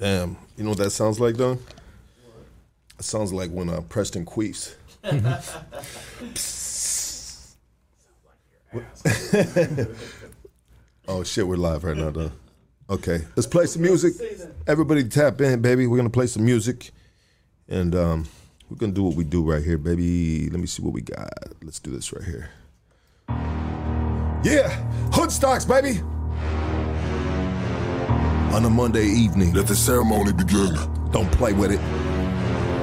Damn. You know what that sounds like, though? It sounds like when uh, Preston queefs. oh shit, we're live right now, though. Okay, let's play some music. Everybody tap in, baby. We're gonna play some music, and um, we're gonna do what we do right here, baby. Let me see what we got. Let's do this right here. Yeah, Hoodstocks, baby. On a Monday evening, Let the ceremony begin. don't play with it.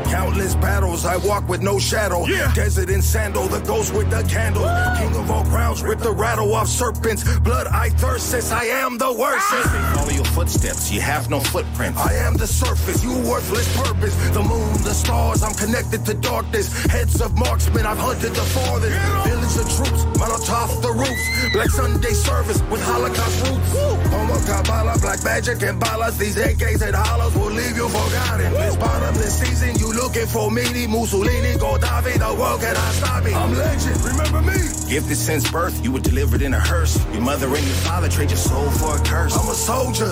Countless battles, I walk with no shadow. Desert in sandal, the ghost with the candle. King of all crowns, rip the rattle off serpents. Blood I thirst, since I am the worst. Ah! Follow your footsteps, you have no footprint. I am the surface, you worthless purpose. The moon, the stars, I'm connected to darkness. Heads of marksmen, I've hunted the farthest. Village of troops, Molotov the roofs. Black Sunday service with Holocaust roots. Homo Kabbalah, black magic and balas. These AKs and hollows will leave you forgotten. This bottomless season, you looking for Meany, Mussolini, Gaddafi. The world cannot stop me. I'm legend, remember me? Gifted since birth, you were delivered in a hearse. Your mother and your father trade your soul for a curse. I'm a soldier,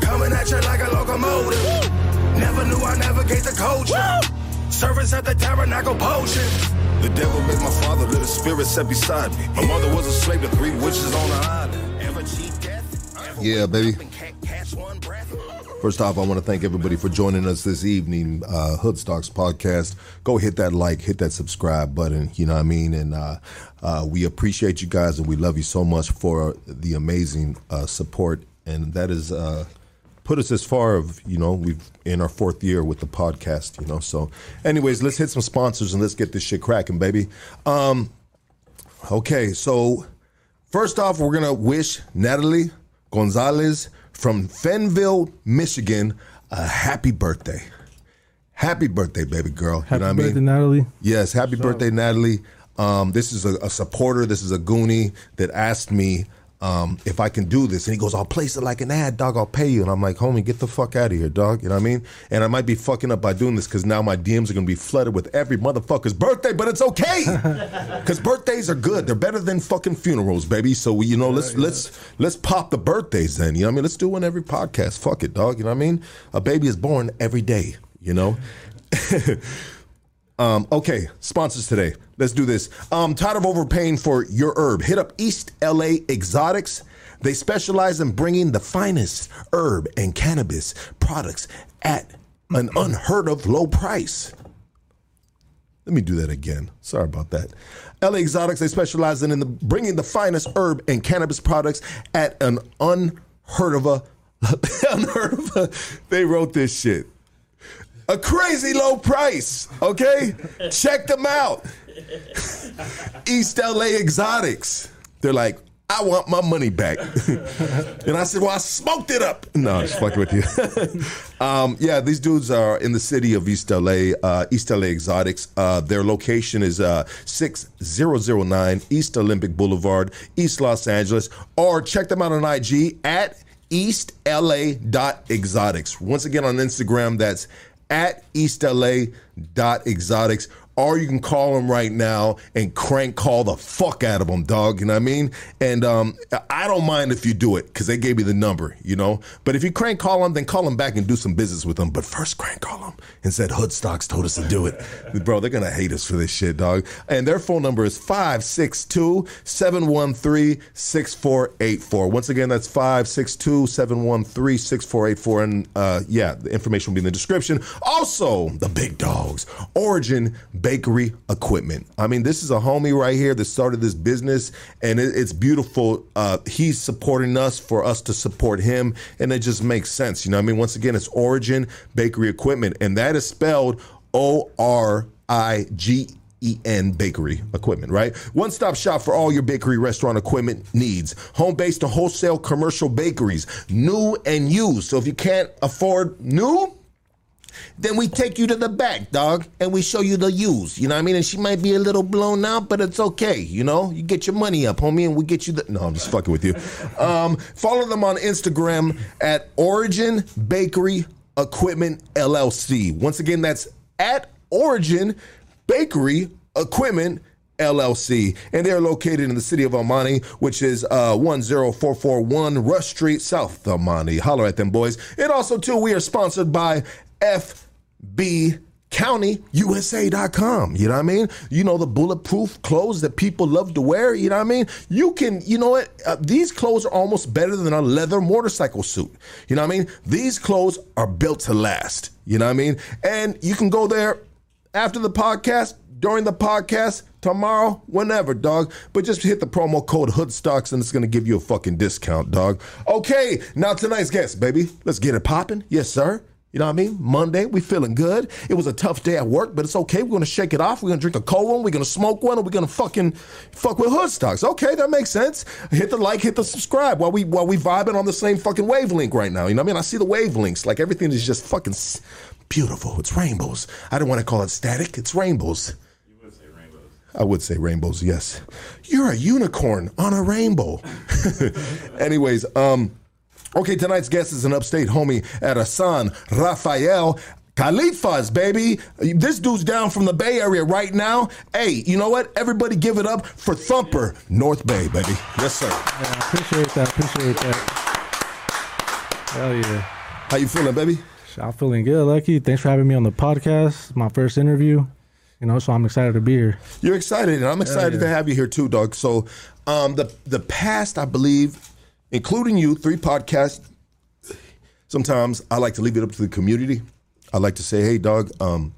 coming at you like a locomotive. Never knew I navigate the culture. Service at the tabernacle potion. The devil made my father, little spirit set beside me. My mother was a slave to three witches on the island. Ever cheat death? Yeah, baby. up and ca- catch one breath? First off, I want to thank everybody for joining us this evening, uh, Hoodstocks podcast. Go hit that like, hit that subscribe button. You know what I mean? And uh, uh, we appreciate you guys, and we love you so much for the amazing uh, support. And that is uh, put us as far of you know we've in our fourth year with the podcast. You know, so anyways, let's hit some sponsors and let's get this shit cracking, baby. Um, okay, so First off, we're gonna wish Natalie Gonzalez from Fennville, Michigan, a happy birthday. Happy birthday, baby girl. Happy you know what I birthday, mean? Natalie. Yes, happy birthday, Natalie. Um, this is a, a supporter. This is a goonie that asked me um, if I can do this, and he goes, "I'll place it like an ad, dog. I'll pay you." And I'm like, "Homie, get the fuck out of here, dog." You know what I mean? And I might be fucking up by doing this because now my DMs are gonna be flooded with every motherfucker's birthday, but it's okay because birthdays are good. They're better than fucking funerals, baby. So we, you know, let's let's let's pop the birthdays then. You know what I mean? Let's do one every podcast. Fuck it, dog. You know what I mean? A baby is born every day. You know. Um, okay, sponsors today. Let's do this. Um, tired of overpaying for your herb? Hit up East LA Exotics. They specialize in bringing the finest herb and cannabis products at an unheard of low price. Let me do that again. Sorry about that. LA Exotics, they specialize in the, bringing the finest herb and cannabis products at an unheard of a, unheard of a, they wrote this shit a crazy low price. Okay, check them out. East LA Exotics. They're like, I want my money back. and I said, Well, I smoked it up. No, I'm just fucking with you. um, yeah, these dudes are in the city of East LA, uh, East LA Exotics. Uh, their location is uh, 6009 East Olympic Boulevard, East Los Angeles. Or check them out on IG at eastla.exotics. Once again on Instagram, that's at eastla.exotics. Or you can call them right now and crank call the fuck out of them, dog. You know what I mean? And um, I don't mind if you do it because they gave me the number, you know? But if you crank call them, then call them back and do some business with them. But first, crank call them and said Hoodstocks told us to do it. Bro, they're to hate us for this shit, dog. And their phone number is 562 713 6484. Once again, that's 562 713 6484. And uh, yeah, the information will be in the description. Also, the big dogs, Origen Bakery Equipment. I mean, this is a homie right here that started this business, and it, it's beautiful. Uh, he's supporting us for us to support him, and it just makes sense. You know I mean? Once again, it's Origen Bakery Equipment, and that is spelled O R I G EN Bakery Equipment, right? One stop shop for all your bakery restaurant equipment needs. Home based to wholesale commercial bakeries, new and used. So if you can't afford new, then we take you to the back, dog, and we show you the used. You know what I mean? And she might be a little blown out, but it's okay. You know, you get your money up, homie, and we get you the. No, I'm just fucking with you. Um, follow them on Instagram at Origen Bakery Equipment LLC. Once again, that's at Origen Bakery Equipment LLC, and they're located in the city of El Monte, which is uh, 10441 Rush Street, South El Monte. Holler at them, boys. And also, too, we are sponsored by FB countyusa.com you know what i mean? You know the bulletproof clothes that people love to wear? You know what i mean? You can you know what? Uh, these clothes are almost better than a leather motorcycle suit. You know what i mean? These clothes are built to last. You know what i mean? And you can go there after the podcast during the podcast tomorrow whenever dog but just hit the promo code hoodstocks and it's gonna give you a fucking discount dog okay now tonight's guest baby let's get it popping yes sir you know what I mean? Monday, we feeling good. It was a tough day at work, but it's okay. We're gonna shake it off. We're gonna drink a cold one. We're gonna smoke one, and we're gonna fucking fuck with Hoodstocks. Okay, that makes sense. Hit the like, hit the subscribe while we while we vibing on the same fucking wavelength right now. You know what I mean? I see the wavelengths. Like everything is just fucking beautiful. It's rainbows. I don't want to call it static. It's rainbows. I would say rainbows, yes. You're a unicorn on a rainbow. Anyways, um, okay, tonight's guest is an upstate homie at Asan Rafael. Khalifas, baby. This dude's down from the Bay Area right now. Hey, you know what? Everybody give it up for Thumper, North Bay, baby. Yes, sir. Yeah, I appreciate that. Appreciate that. Hell yeah. How you feeling, baby? I'm feeling good, Lucky. Thanks for having me on the podcast. My first interview. You know, so I'm excited to be here. You're excited, and I'm excited yeah. to have you here too, dog. So, um, the the past, I believe, including you, three podcasts. Sometimes I like to leave it up to the community. I like to say, "Hey, dog. Um,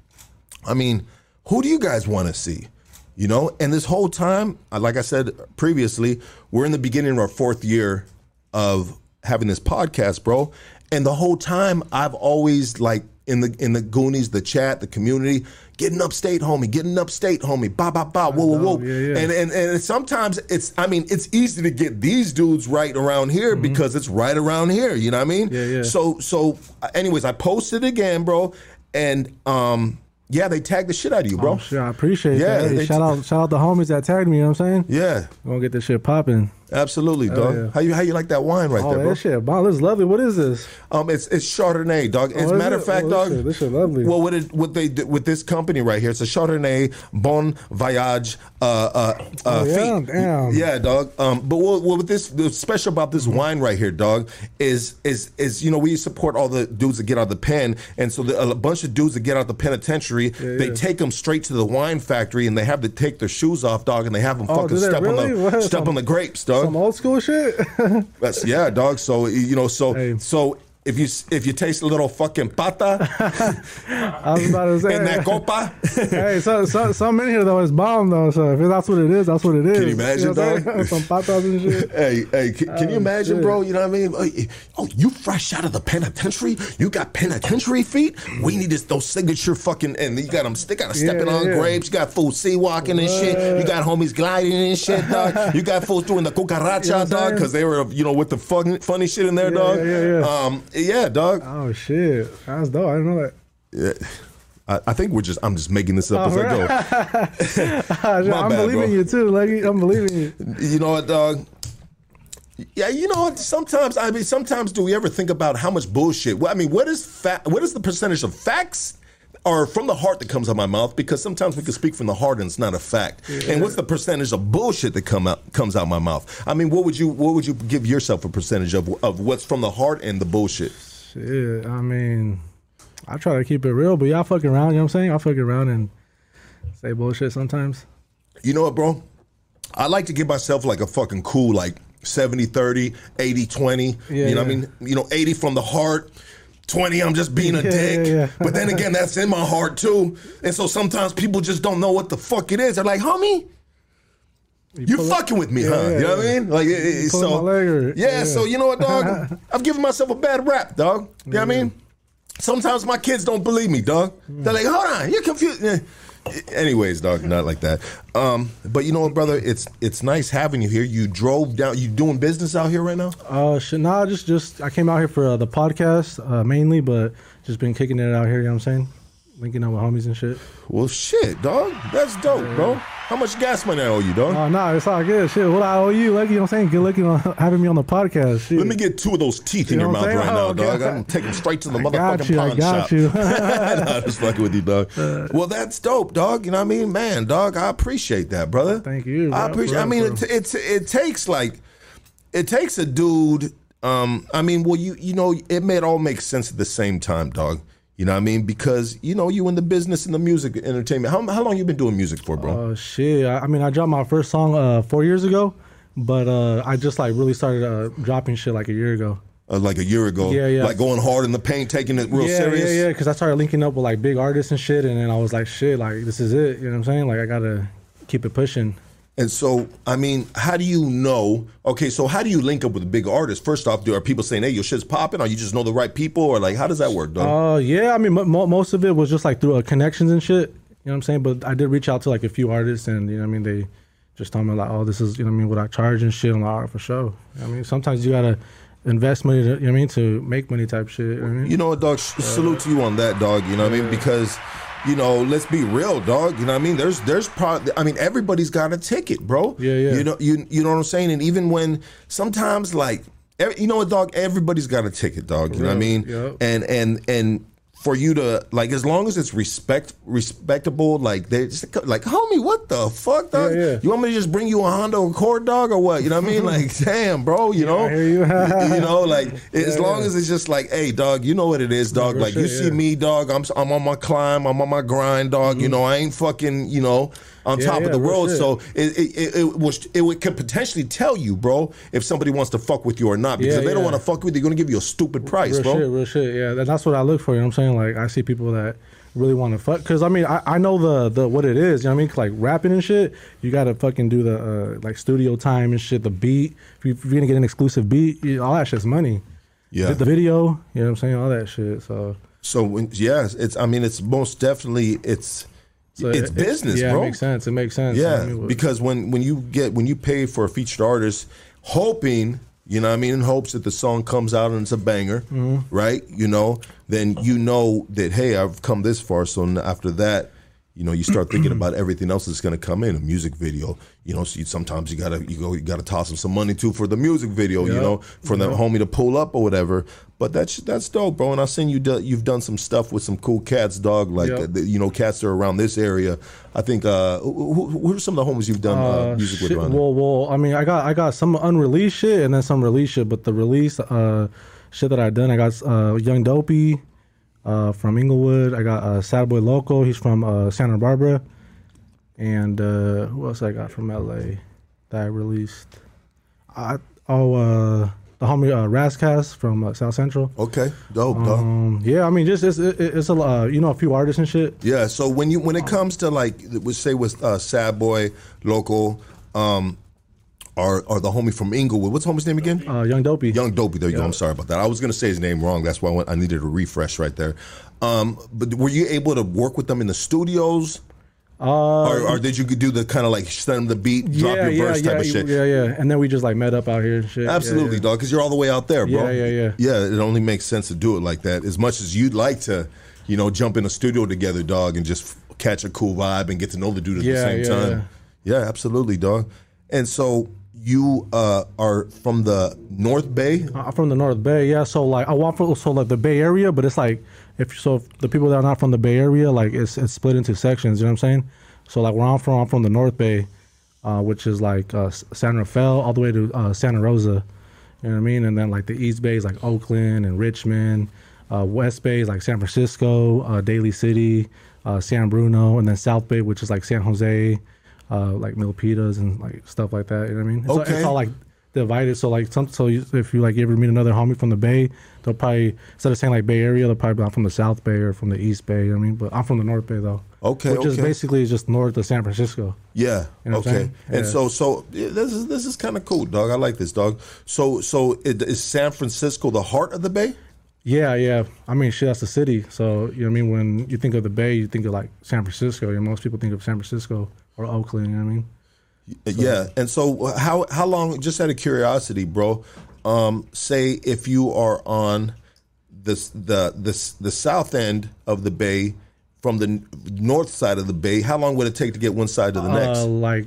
I mean, who do you guys want to see?" You know, and this whole time, like I said previously, we're in the beginning of our fourth year of having this podcast, bro. And the whole time, I've always like in the in the Goonies, the chat, the community, getting upstate, homie, getting upstate, homie, ba ba ba, whoa whoa whoa. Yeah, yeah. And and and sometimes it's, I mean, it's easy to get these dudes right around here because it's right around here. You know what I mean? Mm-hmm. Yeah, yeah. So so, anyways, I posted again, bro, and um, yeah, they tagged the shit out of you, bro. Oh, sure, I appreciate Yeah, that. Hey, shout out, shout out the homies that tagged me. You know what I'm saying? Yeah, We're gonna get this shit popping. absolutely, dog. yeah. How you how you like that wine right Oh, there, bro? that shit, wow, this is lovely. What is this? Um, it's it's Chardonnay, dog. As Oh, a matter of fact, Oh, dog. this shit- this shit lovely. Well, what it, what they did with this company right here, it's a Chardonnay Bon Voyage. Uh, uh, uh, Oh, yeah? Damn. Yeah, dog. Um, but what, what with this, the special about this wine right here, dog, is is is you know we support all the dudes that get out of the pen, and so the, a bunch of dudes that get out of the penitentiary, they yeah. take them straight to the wine factory, and they have to take their shoes off, dog, and they have them Oh, fucking they step on the What? step Some- on the grapes, dog. Some old school shit. That's yeah, dog. So you know, so Hey. so if you if you taste a little fucking pata I was about to say. in that copa, hey, so, so, some in here though is bomb though. So if that's what it is, that's what it is. Can you imagine, know what dog? Some patas and shit. hey, hey, can, can you Oh, imagine, shit. bro? You know what I mean? Oh, you fresh out of the penitentiary? You got penitentiary feet? We need this, those signature fucking, and you got them, they got them stepping Yeah, on yeah. grapes. You got fools sea walking and shit. You got homies gliding and shit, dog. You got fools doing the cucaracha, You know dog, because they were, you know, with the fucking funny shit in there, Yeah, dog. yeah, yeah, yeah. Um, yeah, dog. Oh shit, that's dope. I didn't know that. Yeah. I, I think we're just, I'm just making this up oh, as I go. I'm bad, believing bro. you too, Leggy. I'm believing you. You know what, dog? Yeah, you know what? Sometimes I mean, sometimes do we ever think about how much bullshit? Well, I mean, what is fa- What is the percentage of facts or from the heart that comes out of my mouth? Because sometimes we can speak from the heart and it's not a fact. And what's the percentage of bullshit that come out comes out my mouth? I mean, what would you what would you give yourself a percentage of of what's from the heart and the bullshit? Shit, I mean, I try to keep it real, but y'all fucking around. You know what I'm saying? I fuck around and say bullshit sometimes. You know what, bro? I like to give myself like a fucking cool like 70 30, 80 20. Yeah, you know what I mean? You know, 80 from the heart. 20, I'm just being a Yeah, dick. yeah, yeah. but then again, that's in my heart too. And so sometimes people just don't know what the fuck it is. They're like, homie, you up- fucking with me, huh? you know what I mean? Like, it, so my leg or- yeah, yeah. So you know what, dog? I've given myself a bad rap, dog. You know what I mean? Sometimes my kids don't believe me, dog. They're like, hold on, you're confused. Anyways, dog, not like that. Um, but you know what, brother? It's it's nice having you here. You drove down. You doing business out here right now? Uh, shit, nah, just just I came out here for uh, the podcast uh, mainly, but just been kicking it out here. You know what I'm saying? Linking up with homies and shit. Well, shit, dog. That's dope, bro. How much gas money I owe you, dog? Oh no, it's all good. Shit, what I owe you, lucky. You know what I'm saying? Good looking on having me on the podcast. Shit. Let me get two of those teeth in your mouth right saying? now, Oh, okay. dog. I'm taking straight to the I motherfucking got you. I pawn got shop. you. nah, just fucking with you, dog. well, that's dope, dog. You know what I mean, man, dog. I appreciate that, brother. Thank you, I appreciate. I mean, it, it it takes like it takes a dude. Um, I mean, well, you you know, it may all make sense at the same time, dog. You know what I mean? Because you know you in the business in the music entertainment. How how long you been doing music for, bro? Oh shit! I, I mean, I dropped my first song uh, four years ago, but uh, I just like really started uh, dropping shit like a year ago. Uh, like a year ago. Yeah, yeah. Like going hard in the paint, taking it real yeah, serious. yeah, yeah. Because I started linking up with like big artists and shit, and then I was like, shit, like this is it. You know what I'm saying? Like I gotta keep it pushing. And so, I mean, how do you know? Okay, so how do you link up with big artist? First off, do are people saying, "Hey, your shit's popping"? Or you just know the right people, or like, how does that work, dog? Uh, yeah. I mean, mo- most of it was just like through uh, connections and shit. You know what I'm saying? But I did reach out to like a few artists, and you know what I mean. They just told me like, oh, this is you know what I mean what I charge and shit. I'm like, all right, for sure. I mean, sometimes you gotta invest money, to, you know what I mean, to make money type shit. You know what I mean? You know dog? Uh, Salute to you on that, dog. You know what I mean? Because, you know, let's be real, dog. You know what I mean? There's, there's probably, I mean, everybody's got a ticket, bro. Yeah, yeah. You know, you, you know what I'm saying? And even when sometimes, like, every, you know what, dog? Everybody's got a ticket, dog. You know what I mean? Yep. And and and for you to like, as long as it's respect respectable, like they just like, homie, what the fuck, dog? Yeah, yeah. You want me to just bring you a Honda Accord, dog, or what? You know what I mean? Like, damn, bro. You know, I hear you. you know, like as long yeah. as it's just like, hey, dog, you know what it is, dog. like you shit, see me, dog. I'm I'm on my climb. I'm on my grind, dog. You mm-hmm. know, I ain't fucking, you know, on. Yeah, top yeah, of the world. shit. So it it, it, it was it could potentially tell you, bro, if somebody wants to fuck with you or not. Because Yeah, if they don't want to fuck with you, they're gonna give you a stupid price, bro. real bro. shit, real shit. Yeah, that's what I look for. You know what I'm saying? Like I see people that really want to fuck. Because I mean, I, I know the the what it is. You know what I mean Like rapping and shit, you gotta fucking do the uh, like studio time and shit. The beat. If, you, if you're gonna get an exclusive beat, you, all that shit's money. Yeah. The, the video. You know what I'm saying? All that shit. So. So when, yeah, it's. I mean, it's most definitely it's. So it's it- business, yeah, bro. it makes sense. It makes sense. Yeah, I mean, because when when you get when you pay for a featured artist, hoping you know what I mean in hopes that the song comes out and it's a banger, Mm-hmm. right? You know, then you know that hey, I've come this far. So after that, you know, you start thinking about everything else that's going to come in a music video. You know, so you, sometimes you gotta you go you gotta toss them some money too for the music video. You know, for the homie to pull up or whatever. But that's that's dope, bro. And I've seen you do, you've done some stuff with some cool cats, dog. Like uh, the- you know, cats that are around this area. I think uh, who, who, are some of the homies you've done uh, Uh, music with shit, around? there? well, well, I mean, I got I got some unreleased shit and then some released shit. But the release uh, shit that I done, I got uh, Young Dopey uh, from Inglewood. I got uh, Sad Boy Loco. He's from uh, Santa Barbara. And uh, who else I got from LA that I released? I oh uh, the homie uh, Rascast from uh, South Central. Okay, dope, dog. Um, yeah, I mean, just it's it, it's a uh, you know a few artists and shit. Yeah. So when you when it comes to like we say with uh, Sad Boy Loco, um, or or the homie from Inglewood. What's the homie's name again? Uh, Young Dopey. Young Dopey. There you go. I'm sorry about that. I was gonna say his name wrong. That's why I, went, I needed a refresh right there. Um, but were you able to work with them in the studios? Uh, or, or did you do the kind of like send them the beat, drop your verse type yeah, of shit? Yeah, yeah. And then we just like met up out here and shit. Absolutely, yeah. dog. Because you're all the way out there, bro. Yeah, yeah, yeah. Yeah, it only makes sense to do it like that. As much as you'd like to, you know, jump in a studio together, dog, and just f- catch a cool vibe and get to know the dude at the same yeah, time. Yeah. absolutely, dog. And so you uh, are from the North Bay. I'm from the North Bay, yeah. So like I want from so like the Bay Area, but it's like if so if the people that are not from the Bay Area, like it's it's split into sections. You know what I'm saying? So like where I'm from, I'm from the North Bay, uh, which is like uh, San Rafael all the way to uh, Santa Rosa. You know what I mean? And then like the East Bay is like Oakland and Richmond. Uh, West Bay is like San Francisco, uh, Daly City, uh, San Bruno, and then South Bay, which is like San Jose, uh, like Milpitas and like stuff like that. You know what I mean? It's, all- it's all like divided. So like some, so you, if you like ever meet another homie from the Bay, they'll probably instead of saying like Bay Area, they'll probably be from the South Bay or from the East Bay. You know what I mean, but I'm from the North Bay though. Okay, which is basically just north of San Francisco. Yeah. You know okay. saying? And Yeah. so, so yeah, this is this is kind of cool, dog. I like this, dog. So, so it, is San Francisco the heart of the Bay? Yeah, yeah. I mean, shit, that's the city. So you know what I mean. When you think of the Bay, you think of like San Francisco. You know, most people think of San Francisco or Oakland. You know what I mean? Yeah, and so how how long? Just out of curiosity, bro. Um, say if you are on this the the the south end of the bay from the north side of the bay, how long would it take to get one side to the next? Uh, like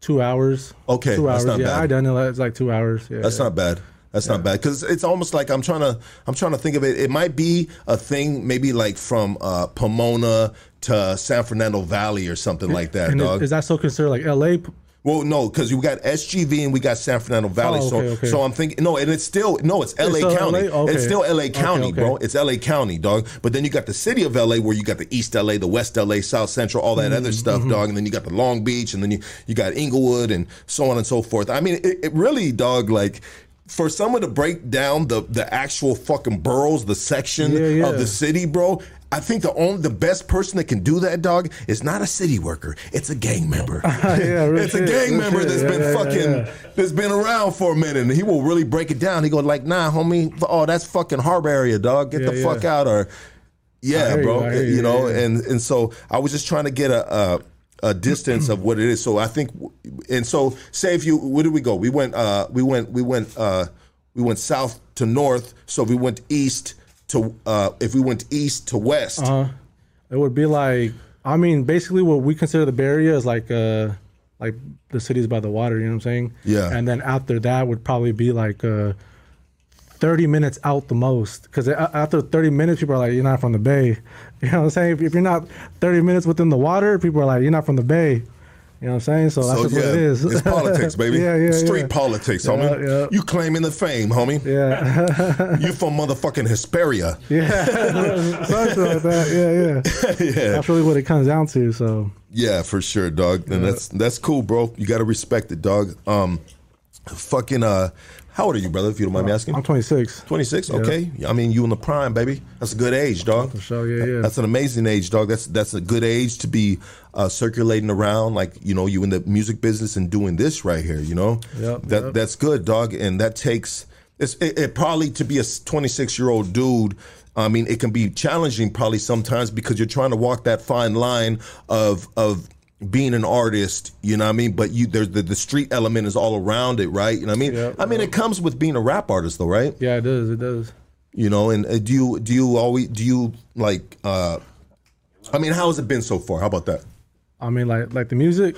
two hours. Okay, two that's hours. not yeah, bad. I done it. It's like two hours. Yeah, That's yeah. not bad. That's not bad because it's almost like I'm trying to I'm trying to think of it. It might be a thing, maybe like from uh, Pomona to San Fernando Valley or something like that, And dog. is, is that still considered like L.A.? Well, no, because we got SGV and we got San Fernando Valley. Oh, okay, so, okay. so I'm thinking, no, and it's still no, it's LA still County. LA? Okay. It's still LA County, bro. It's LA County, dog. But then you got the city of LA where you got the East LA, the West LA, South Central, all that Mm-hmm, other stuff, dog. And then you got the Long Beach, and then you you got Inglewood, and so on and so forth. I mean, it, it really, dog, like. For someone to break down the the actual fucking boroughs, the section Yeah, yeah. of the city, bro, I think the only the best person that can do that, dog, is not a city worker. It's a gang member. yeah, real it's a gang member that's Yeah, been fucking that's been around for a minute, and he will really break it down. He go like, "Nah, homie, oh, that's fucking harbor area, dog. Get the fuck out." Or, yeah, bro, you, you, know. And and so I was just trying to get a. a a distance of what it is. So I think, and so say if you, where did we go? We went, uh, we went, we went, uh, we went south to north. So if we went east to, uh, if we went east to west. Uh-huh. It would be like I mean, basically what we consider the Bay Area is like uh like the cities by the water, you know what I'm saying? Yeah. And then after that would probably be like uh 30 minutes out the most because after 30 minutes people are like you're not from the bay you know what i'm saying if, if you're not 30 minutes within the water people are like you're not from the bay you know what i'm saying so that's just yeah, what it is it's politics, baby. yeah yeah Street yeah. politics, homie. Yeah, yeah. You claiming the fame, homie. yeah You from motherfucking Hesperia. yeah something like that yeah yeah yeah. that's really what it comes down to so Yeah, for sure, dog. And that's that's cool, bro. You got to respect it, dog. Um, fucking uh, how old are you, brother? If you don't mind me asking. i'm 26 Twenty six. Okay. I mean, you in the prime, baby. That's a good age, dog. For sure, yeah, yeah. That's an amazing age, dog. That's that's a good age to be uh, circulating around, like you know, you in the music business and doing this right here. You know, Yep, that yep. that's good, dog. And that takes it's it, it probably to be a twenty six year old dude. I mean, it can be challenging probably sometimes because you're trying to walk that fine line of of being an artist, you know what I mean? But you there's the, the street element is all around it, right? You know what I mean? Yep, I mean, it comes with being a rap artist, though, right? yeah it does it does You know, and uh, do you do you always do you like? uh I mean, how has it been so far? How about that? i mean like like the music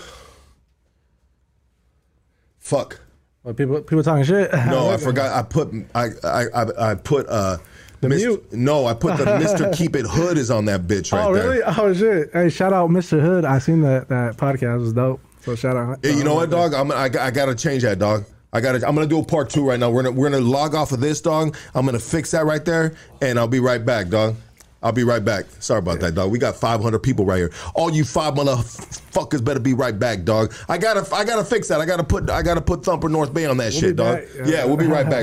Fuck. like people people talking shit No, I forgot. I put I I I, I put uh. The mute? No, I put the Mr. Keep It Hood is on that bitch right there. oh there. really oh shit hey shout out mr hood i seen that that podcast it was dope so shout out Hey, you uh, know what, dog? I'm I, I gotta change that, dog. I gotta. I'm gonna do a part two right now. We're gonna we're gonna log off of this, dog. I'm gonna fix that right there, and I'll be right back, dog. I'll be right back. Sorry about that, dog. We got 500 people right here. All you five motherfuckers better be right back, dog. I gotta I gotta fix that. I gotta put I gotta put Thumper North Bay on that shit, dog. Yeah, we'll be right back.